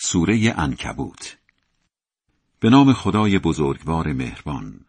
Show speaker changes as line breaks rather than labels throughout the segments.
سوره انکبوت به نام خدای بزرگوار مهربان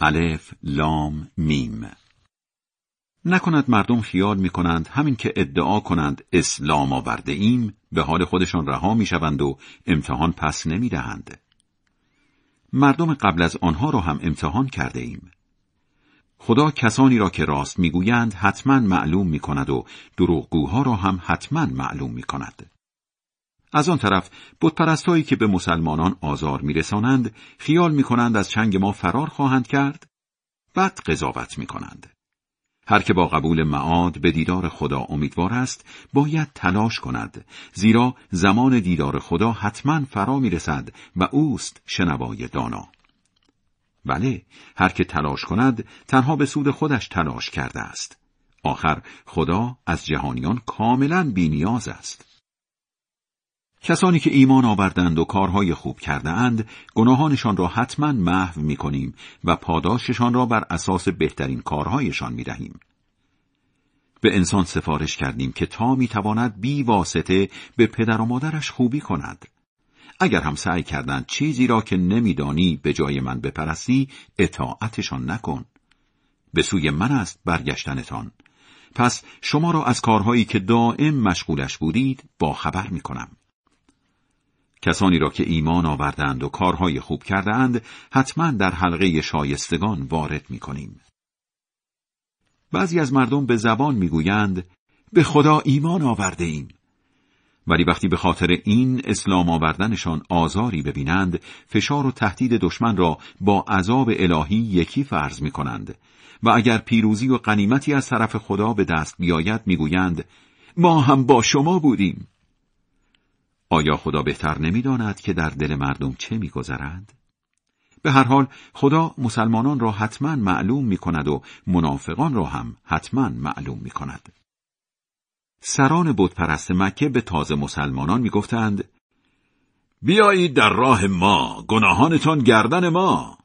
الف لام میم نکند مردم خیال می کنند همین که ادعا کنند اسلام آورده ایم به حال خودشان رها می شوند و امتحان پس نمی دهند. مردم قبل از آنها را هم امتحان کرده ایم. خدا کسانی را که راست می‌گویند حتما معلوم می کند و دروغگوها را هم حتما معلوم می کند. از آن طرف بتپرستهایی که به مسلمانان آزار میرسانند خیال می‌کنند از چنگ ما فرار خواهند کرد بعد قضاوت می‌کنند. هر که با قبول معاد به دیدار خدا امیدوار است باید تلاش کند زیرا زمان دیدار خدا حتما فرا می‌رسد و اوست شنوای دانا. بله هر که تلاش کند تنها به سود خودش تلاش کرده است. آخر خدا از جهانیان کاملا بینیاز است. کسانی که ایمان آوردند و کارهای خوب کرده اند گناهانشان را حتما محو می کنیم و پاداششان را بر اساس بهترین کارهایشان می دهیم. به انسان سفارش کردیم که تا می تواند بی واسطه به پدر و مادرش خوبی کند. اگر هم سعی کردند چیزی را که نمیدانی به جای من بپرستی اطاعتشان نکن. به سوی من است برگشتنتان. پس شما را از کارهایی که دائم مشغولش بودید با خبر می کنم. کسانی را که ایمان آوردند و کارهای خوب کردهاند حتما در حلقه شایستگان وارد می کنیم. بعضی از مردم به زبان می‌گویند به خدا ایمان آورده ایم. ولی وقتی به خاطر این اسلام آوردنشان آزاری ببینند فشار و تهدید دشمن را با عذاب الهی یکی فرض می کنند و اگر پیروزی و قنیمتی از طرف خدا به دست بیاید می‌گویند ما هم با شما بودیم آیا خدا بهتر نمی‌داند که در دل مردم چه میگذرد؟ به هر حال خدا مسلمانان را حتما معلوم می کند و منافقان را هم حتما معلوم می کند. سران بتپرست مکه به تازه مسلمانان می گفتند بیایید در راه ما گناهانتان گردن ما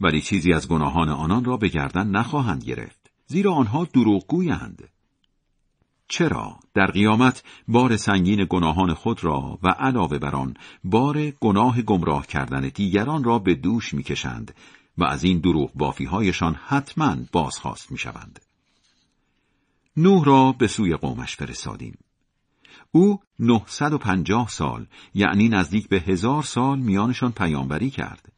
ولی چیزی از گناهان آنان را به گردن نخواهند گرفت زیرا آنها دروغگویند چرا در قیامت بار سنگین گناهان خود را و علاوه بر آن بار گناه گمراه کردن دیگران را به دوش می‌کشند و از این دروغ بافیهایشان حتما بازخواست می‌شوند. نوح را به سوی قومش فرستادیم. او 950 سال یعنی نزدیک به هزار سال میانشان پیامبری کرد.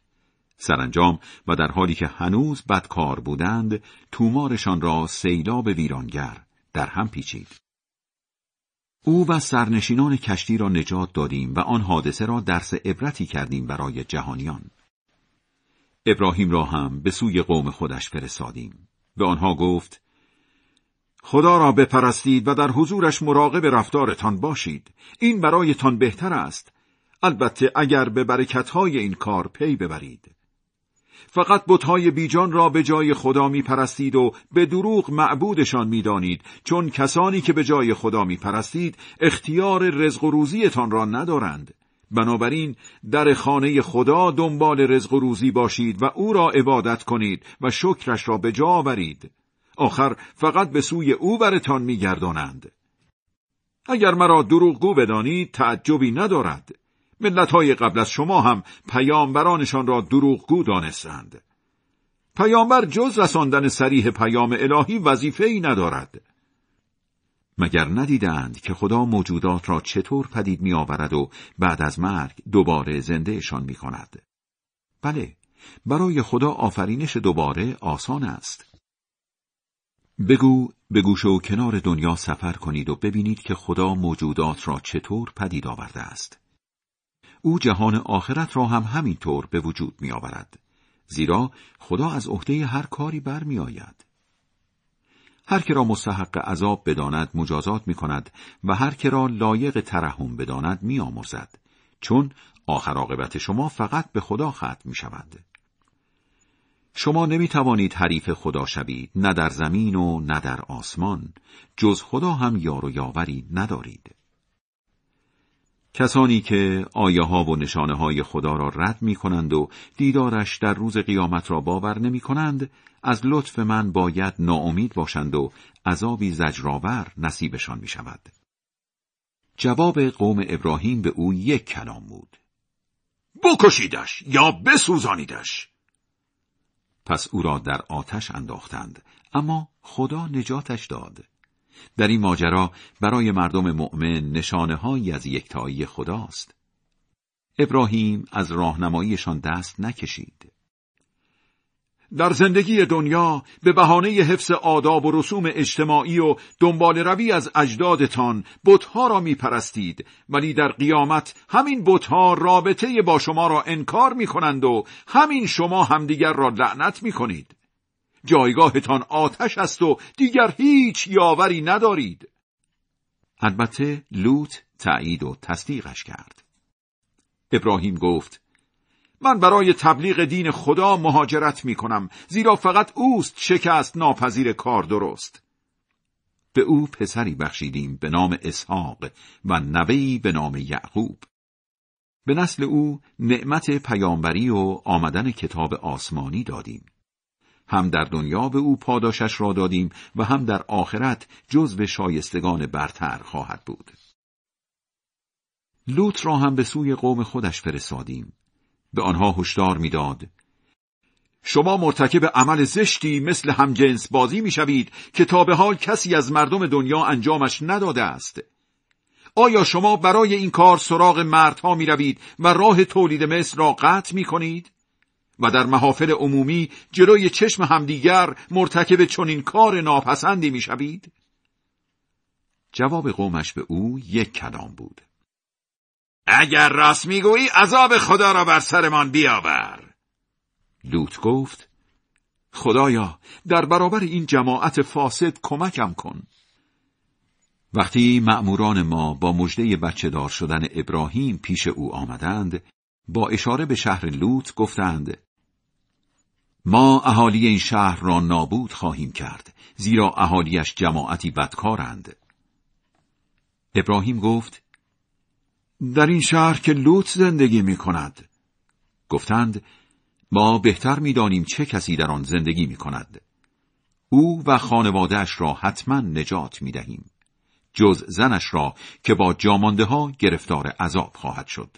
سرانجام و در حالی که هنوز بدکار بودند تومارشان را سیلاب ویرانگر در هم پیچید. او و سرنشینان کشتی را نجات دادیم و آن حادثه را درس عبرتی کردیم برای جهانیان. ابراهیم را هم به سوی قوم خودش فرستادیم. به آنها گفت خدا را بپرستید و در حضورش مراقب رفتارتان باشید. این برایتان بهتر است. البته اگر به برکتهای این کار پی ببرید. فقط بتهای بیجان را به جای خدا می پرستید و به دروغ معبودشان می دانید چون کسانی که به جای خدا می پرستید اختیار رزق و روزیتان را ندارند. بنابراین در خانه خدا دنبال رزق و روزی باشید و او را عبادت کنید و شکرش را به جا آورید. آخر فقط به سوی او برتان میگردانند. اگر مرا دروغگو بدانید تعجبی ندارد. های قبل از شما هم پیامبرانشان را دروغگو دانستند. پیامبر جز رساندن سریح پیام الهی وظیفه ای ندارد. مگر ندیدند که خدا موجودات را چطور پدید می آورد و بعد از مرگ دوباره زندهشان می کند؟ بله، برای خدا آفرینش دوباره آسان است. بگو به گوش و کنار دنیا سفر کنید و ببینید که خدا موجودات را چطور پدید آورده است. او جهان آخرت را هم همینطور به وجود می آورد. زیرا خدا از عهده هر کاری می آید. هر که را مستحق عذاب بداند مجازات می کند و هر که را لایق ترحم بداند می آمرزد. چون آخر عاقبت شما فقط به خدا ختم می شود. شما نمی توانید حریف خدا شوید نه در زمین و نه در آسمان جز خدا هم یار و یاوری ندارید. کسانی که آیه ها و نشانه های خدا را رد می کنند و دیدارش در روز قیامت را باور نمی کنند از لطف من باید ناامید باشند و عذابی زجرآور نصیبشان می شود. جواب قوم ابراهیم به او یک کلام بود.
بکشیدش یا بسوزانیدش.
پس او را در آتش انداختند اما خدا نجاتش داد. در این ماجرا برای مردم مؤمن نشانه از یکتایی خداست ابراهیم از راهنماییشان دست نکشید
در زندگی دنیا به بهانه حفظ آداب و رسوم اجتماعی و دنبال روی از اجدادتان بتها را می پرستید ولی در قیامت همین بتها رابطه با شما را انکار می کنند و همین شما همدیگر را لعنت می کنید. جایگاهتان آتش است و دیگر هیچ یاوری ندارید.
البته لوط تایید و تصدیقش کرد. ابراهیم گفت
من برای تبلیغ دین خدا مهاجرت می کنم زیرا فقط اوست شکست ناپذیر کار درست.
به او پسری بخشیدیم به نام اسحاق و نوهی به نام یعقوب. به نسل او نعمت پیامبری و آمدن کتاب آسمانی دادیم. هم در دنیا به او پاداشش را دادیم و هم در آخرت جزو شایستگان برتر خواهد بود. لوط را هم به سوی قوم خودش فرستادیم. به آنها هشدار می‌داد.
شما مرتکب عمل زشتی مثل همجنس بازی می‌شوید که تا به حال کسی از مردم دنیا انجامش نداده است. آیا شما برای این کار سراغ مردها می روید و راه تولید مثل را قطع می کنید؟ و در محافل عمومی جلوی چشم همدیگر مرتکب چنین کار ناپسندی می شوید؟
جواب قومش به او یک کلام بود.
اگر راست می‌گویی عذاب خدا را بر سرمان بیاور.
لوط گفت خدایا در برابر این جماعت فاسد کمکم کن. وقتی مأموران ما با مژده بچه دار شدن ابراهیم پیش او آمدند با اشاره به شهر لوط گفتند ما اهالی این شهر را نابود خواهیم کرد زیرا اهالیش جماعتی بدکارند. ابراهیم گفت
در این شهر که لوط زندگی می کند
گفتند ما بهتر می‌دانیم چه کسی در آن زندگی می کند او و خانوادهش را حتما نجات می دهیم جز زنش را که با جامانده ها گرفتار عذاب خواهد شد.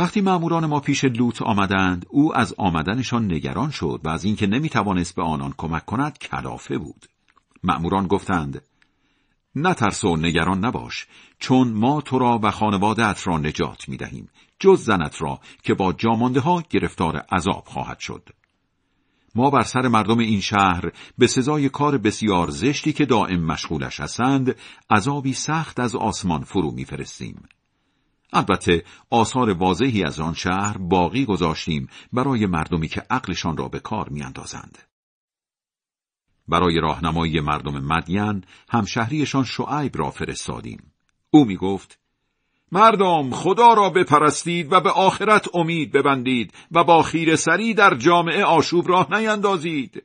وقتی ماموران ما پیش لوط آمدند او از آمدنشان نگران شد و از اینکه نمی‌توانست به آنان کمک کند کلافه بود. مأموران گفتند نترس و نگران نباش چون ما تو را و خانوادت را نجات می دهیم جز زنت را که با جامانده ها گرفتار عذاب خواهد شد. ما بر سر مردم این شهر به سزای کار بسیار زشتی که دائم مشغولش هستند عذابی سخت از آسمان فرو میفرستیم. البته آثار واضحی از آن شهر باقی گذاشتیم برای مردمی که عقلشان را به کار میاندازند. برای راهنمایی مردم مدین همشهریشان شعیب را فرستادیم. او می گفت
مردم خدا را بپرستید و به آخرت امید ببندید و با خیر سری در جامعه آشوب راه نیندازید.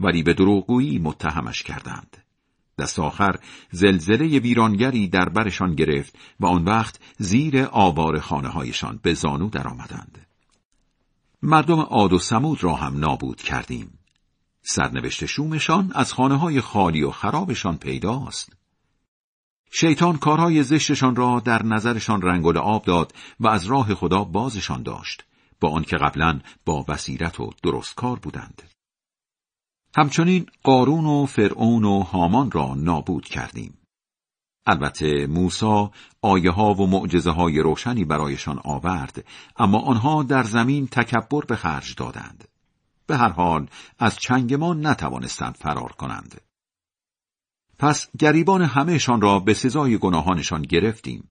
ولی به دروغگویی متهمش کردند. دست آخر زلزله ویرانگری در برشان گرفت و آن وقت زیر آوار خانه هایشان به زانو درآمدند. مردم عاد و سمود را هم نابود کردیم. سرنوشت شومشان از خانه های خالی و خرابشان پیداست. شیطان کارهای زشتشان را در نظرشان رنگ و آب داد و از راه خدا بازشان داشت با آنکه قبلا با بصیرت و درست کار بودند. همچنین قارون و فرعون و هامان را نابود کردیم. البته موسا آیه ها و معجزه های روشنی برایشان آورد اما آنها در زمین تکبر به خرج دادند. به هر حال از چنگ ما نتوانستند فرار کنند. پس گریبان همهشان را به سزای گناهانشان گرفتیم.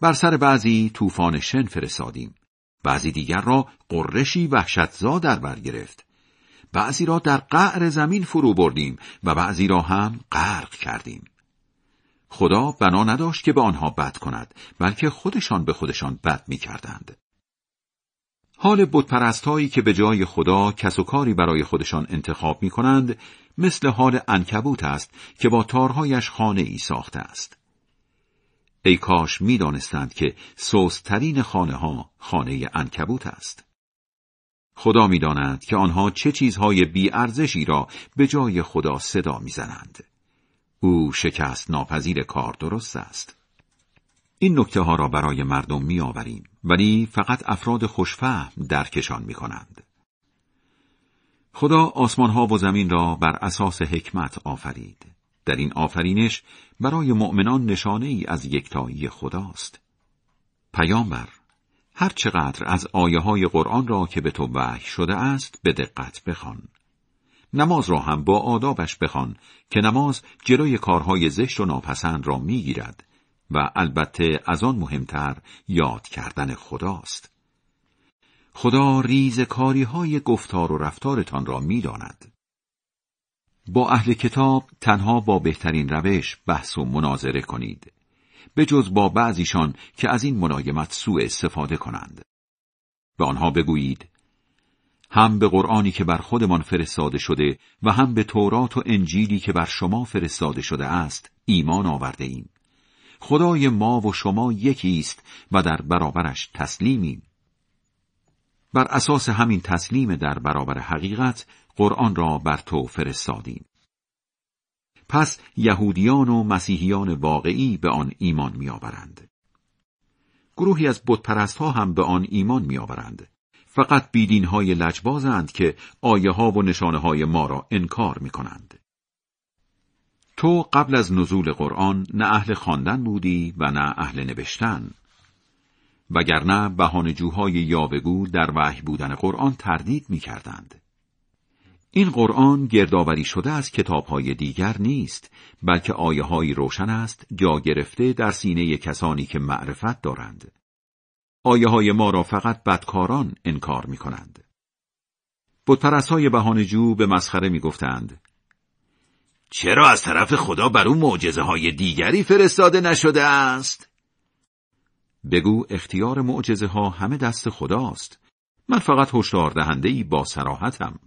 بر سر بعضی طوفان شن فرستادیم. بعضی دیگر را قرشی وحشتزا در بر گرفت. بعضی را در قعر زمین فرو بردیم و بعضی را هم غرق کردیم. خدا بنا نداشت که به آنها بد کند بلکه خودشان به خودشان بد می کردند. حال بتپرست که به جای خدا کس و کاری برای خودشان انتخاب می کنند مثل حال انکبوت است که با تارهایش خانه ای ساخته است. ای کاش می دانستند که سوسترین خانه ها خانه انکبوت است. خدا می‌داند که آنها چه چیزهای بیارزشی را به جای خدا صدا می‌زنند. او شکست ناپذیر کار درست است. این نکته ها را برای مردم می آوریم ولی فقط افراد خوشفهم درکشان می کنند. خدا آسمان ها و زمین را بر اساس حکمت آفرید. در این آفرینش برای مؤمنان نشانه ای از یکتایی خداست. پیامبر هر چقدر از آیه های قرآن را که به تو وحی شده است به دقت بخوان. نماز را هم با آدابش بخوان که نماز جلوی کارهای زشت و ناپسند را می‌گیرد و البته از آن مهمتر یاد کردن خداست. خدا ریز کاری های گفتار و رفتارتان را می‌داند. با اهل کتاب تنها با بهترین روش بحث و مناظره کنید. به جز با بعضیشان که از این ملایمت سوء استفاده کنند. به آنها بگویید هم به قرآنی که بر خودمان فرستاده شده و هم به تورات و انجیلی که بر شما فرستاده شده است ایمان آورده ایم. خدای ما و شما یکی است و در برابرش تسلیمیم. بر اساس همین تسلیم در برابر حقیقت قرآن را بر تو فرستادیم. پس یهودیان و مسیحیان واقعی به آن ایمان میآورند. گروهی از بتپرست ها هم به آن ایمان میآورند. فقط بیدین های لجبازند که آیه ها و نشانه های ما را انکار می کنند. تو قبل از نزول قرآن نه اهل خواندن بودی و نه اهل نوشتن وگرنه بهانه‌جوهای یاوهگو در وحی بودن قرآن تردید می کردند. این قرآن گردآوری شده از کتابهای دیگر نیست بلکه آیه روشن است جا گرفته در سینه کسانی که معرفت دارند. آیه های ما را فقط بدکاران انکار می کنند بودپرست های بهانجو به مسخره می گفتند چرا از طرف خدا بر او معجزه های دیگری فرستاده نشده است؟ بگو اختیار معجزه ها همه دست خداست. من فقط هشدار دهنده ای با سراحتم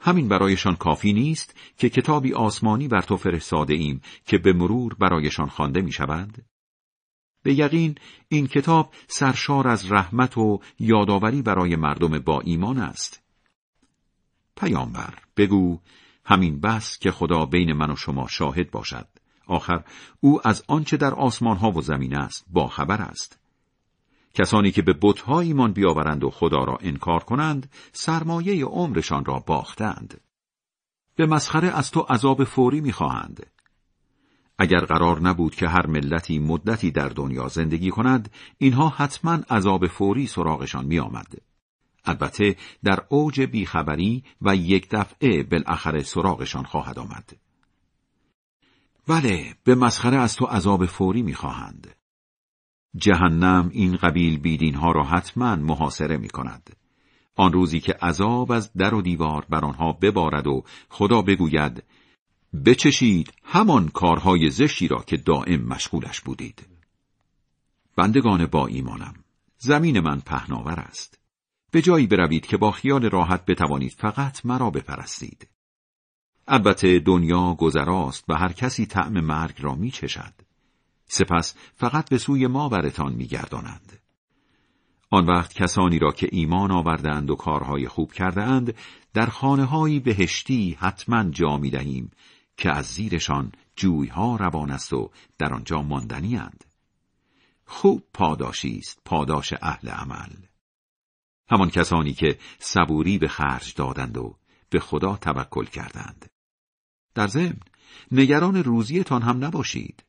همین برایشان کافی نیست که کتابی آسمانی بر تو فرستاده ایم که به مرور برایشان خوانده می شود؟ به یقین این کتاب سرشار از رحمت و یادآوری برای مردم با ایمان است. پیامبر بگو همین بس که خدا بین من و شما شاهد باشد. آخر او از آنچه در آسمان ها و زمین است با خبر است. کسانی که به بتها ایمان بیاورند و خدا را انکار کنند سرمایه عمرشان را باختند. به مسخره از تو عذاب فوری می‌خواهند. اگر قرار نبود که هر ملتی مدتی در دنیا زندگی کند اینها حتما عذاب فوری سراغشان میآمد. البته در اوج بیخبری و یک دفعه بالاخره سراغشان خواهد آمد. بله به مسخره از تو عذاب فوری می‌خواهند. جهنم این قبیل بیدین ها را حتما محاصره می کند. آن روزی که عذاب از در و دیوار بر آنها ببارد و خدا بگوید بچشید همان کارهای زشتی را که دائم مشغولش بودید. بندگان با ایمانم زمین من پهناور است. به جایی بروید که با خیال راحت بتوانید فقط مرا بپرستید. البته دنیا گذراست و هر کسی طعم مرگ را می چشد. سپس فقط به سوی ما برتان میگردانند. آن وقت کسانی را که ایمان آوردند و کارهای خوب کرده اند در خانه هایی بهشتی حتما جا می دهیم که از زیرشان جویها روان است و در آنجا ماندنی اند. خوب پاداشی است پاداش اهل عمل. همان کسانی که صبوری به خرج دادند و به خدا توکل کردند. در ضمن نگران روزیتان هم نباشید.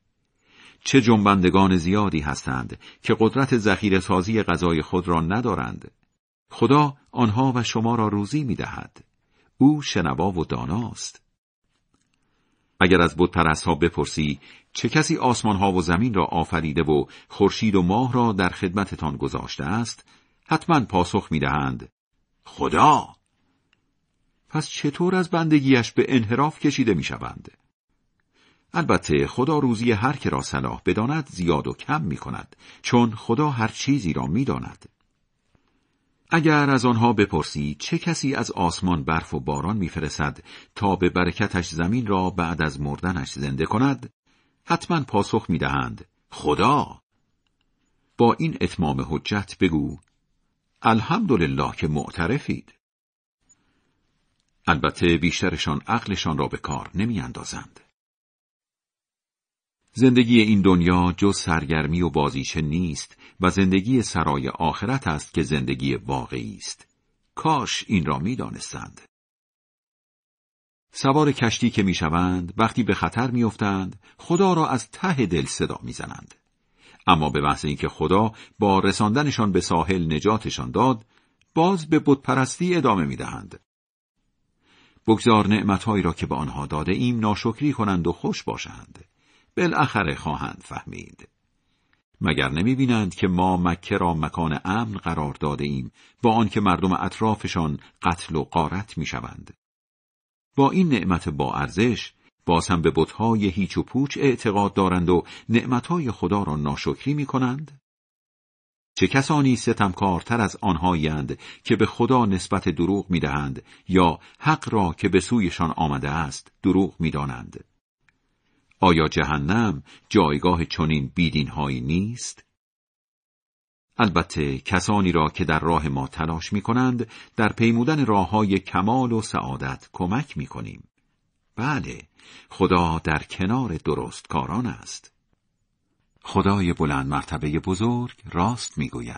چه جنبندگان زیادی هستند که قدرت ذخیره سازی غذای خود را ندارند. خدا آنها و شما را روزی می دهد. او شنوا و داناست. اگر از بود ها بپرسی چه کسی آسمان ها و زمین را آفریده و خورشید و ماه را در خدمتتان گذاشته است حتما پاسخ می دهند. خدا پس چطور از بندگیش به انحراف کشیده می شوند؟ البته خدا روزی هر که را صلاح بداند زیاد و کم می کند چون خدا هر چیزی را می داند. اگر از آنها بپرسی چه کسی از آسمان برف و باران میفرستد تا به برکتش زمین را بعد از مردنش زنده کند حتما پاسخ می‌دهند خدا با این اتمام حجت بگو الحمدلله که معترفید البته بیشترشان عقلشان را به کار نمی اندازند. زندگی این دنیا جز سرگرمی و بازیچه نیست و زندگی سرای آخرت است که زندگی واقعی است. کاش این را می دانستند. سوار کشتی که می‌شوند وقتی به خطر میافتند خدا را از ته دل صدا می‌زنند اما به محض اینکه خدا با رساندنشان به ساحل نجاتشان داد باز به بتپرستی ادامه می‌دهند بگذار نعمتهایی را که به آنها داده ایم ناشکری کنند و خوش باشند بالاخره خواهند فهمید مگر نمی بینند که ما مکه را مکان امن قرار داده ایم با آنکه مردم اطرافشان قتل و غارت می شوند. با این نعمت با ارزش باز هم به بتهای هیچ و پوچ اعتقاد دارند و نعمتهای خدا را ناشکری می کنند؟ چه کسانی ستمکارتر از آنهایند که به خدا نسبت دروغ می دهند یا حق را که به سویشان آمده است دروغ می دانند؟ آیا جهنم جایگاه چنین بیدینهایی نیست؟ البته کسانی را که در راه ما تلاش می کنند در پیمودن راه های کمال و سعادت کمک می کنیم. بله، خدا در کنار درست کاران است. خدای بلند مرتبه بزرگ راست می گوید.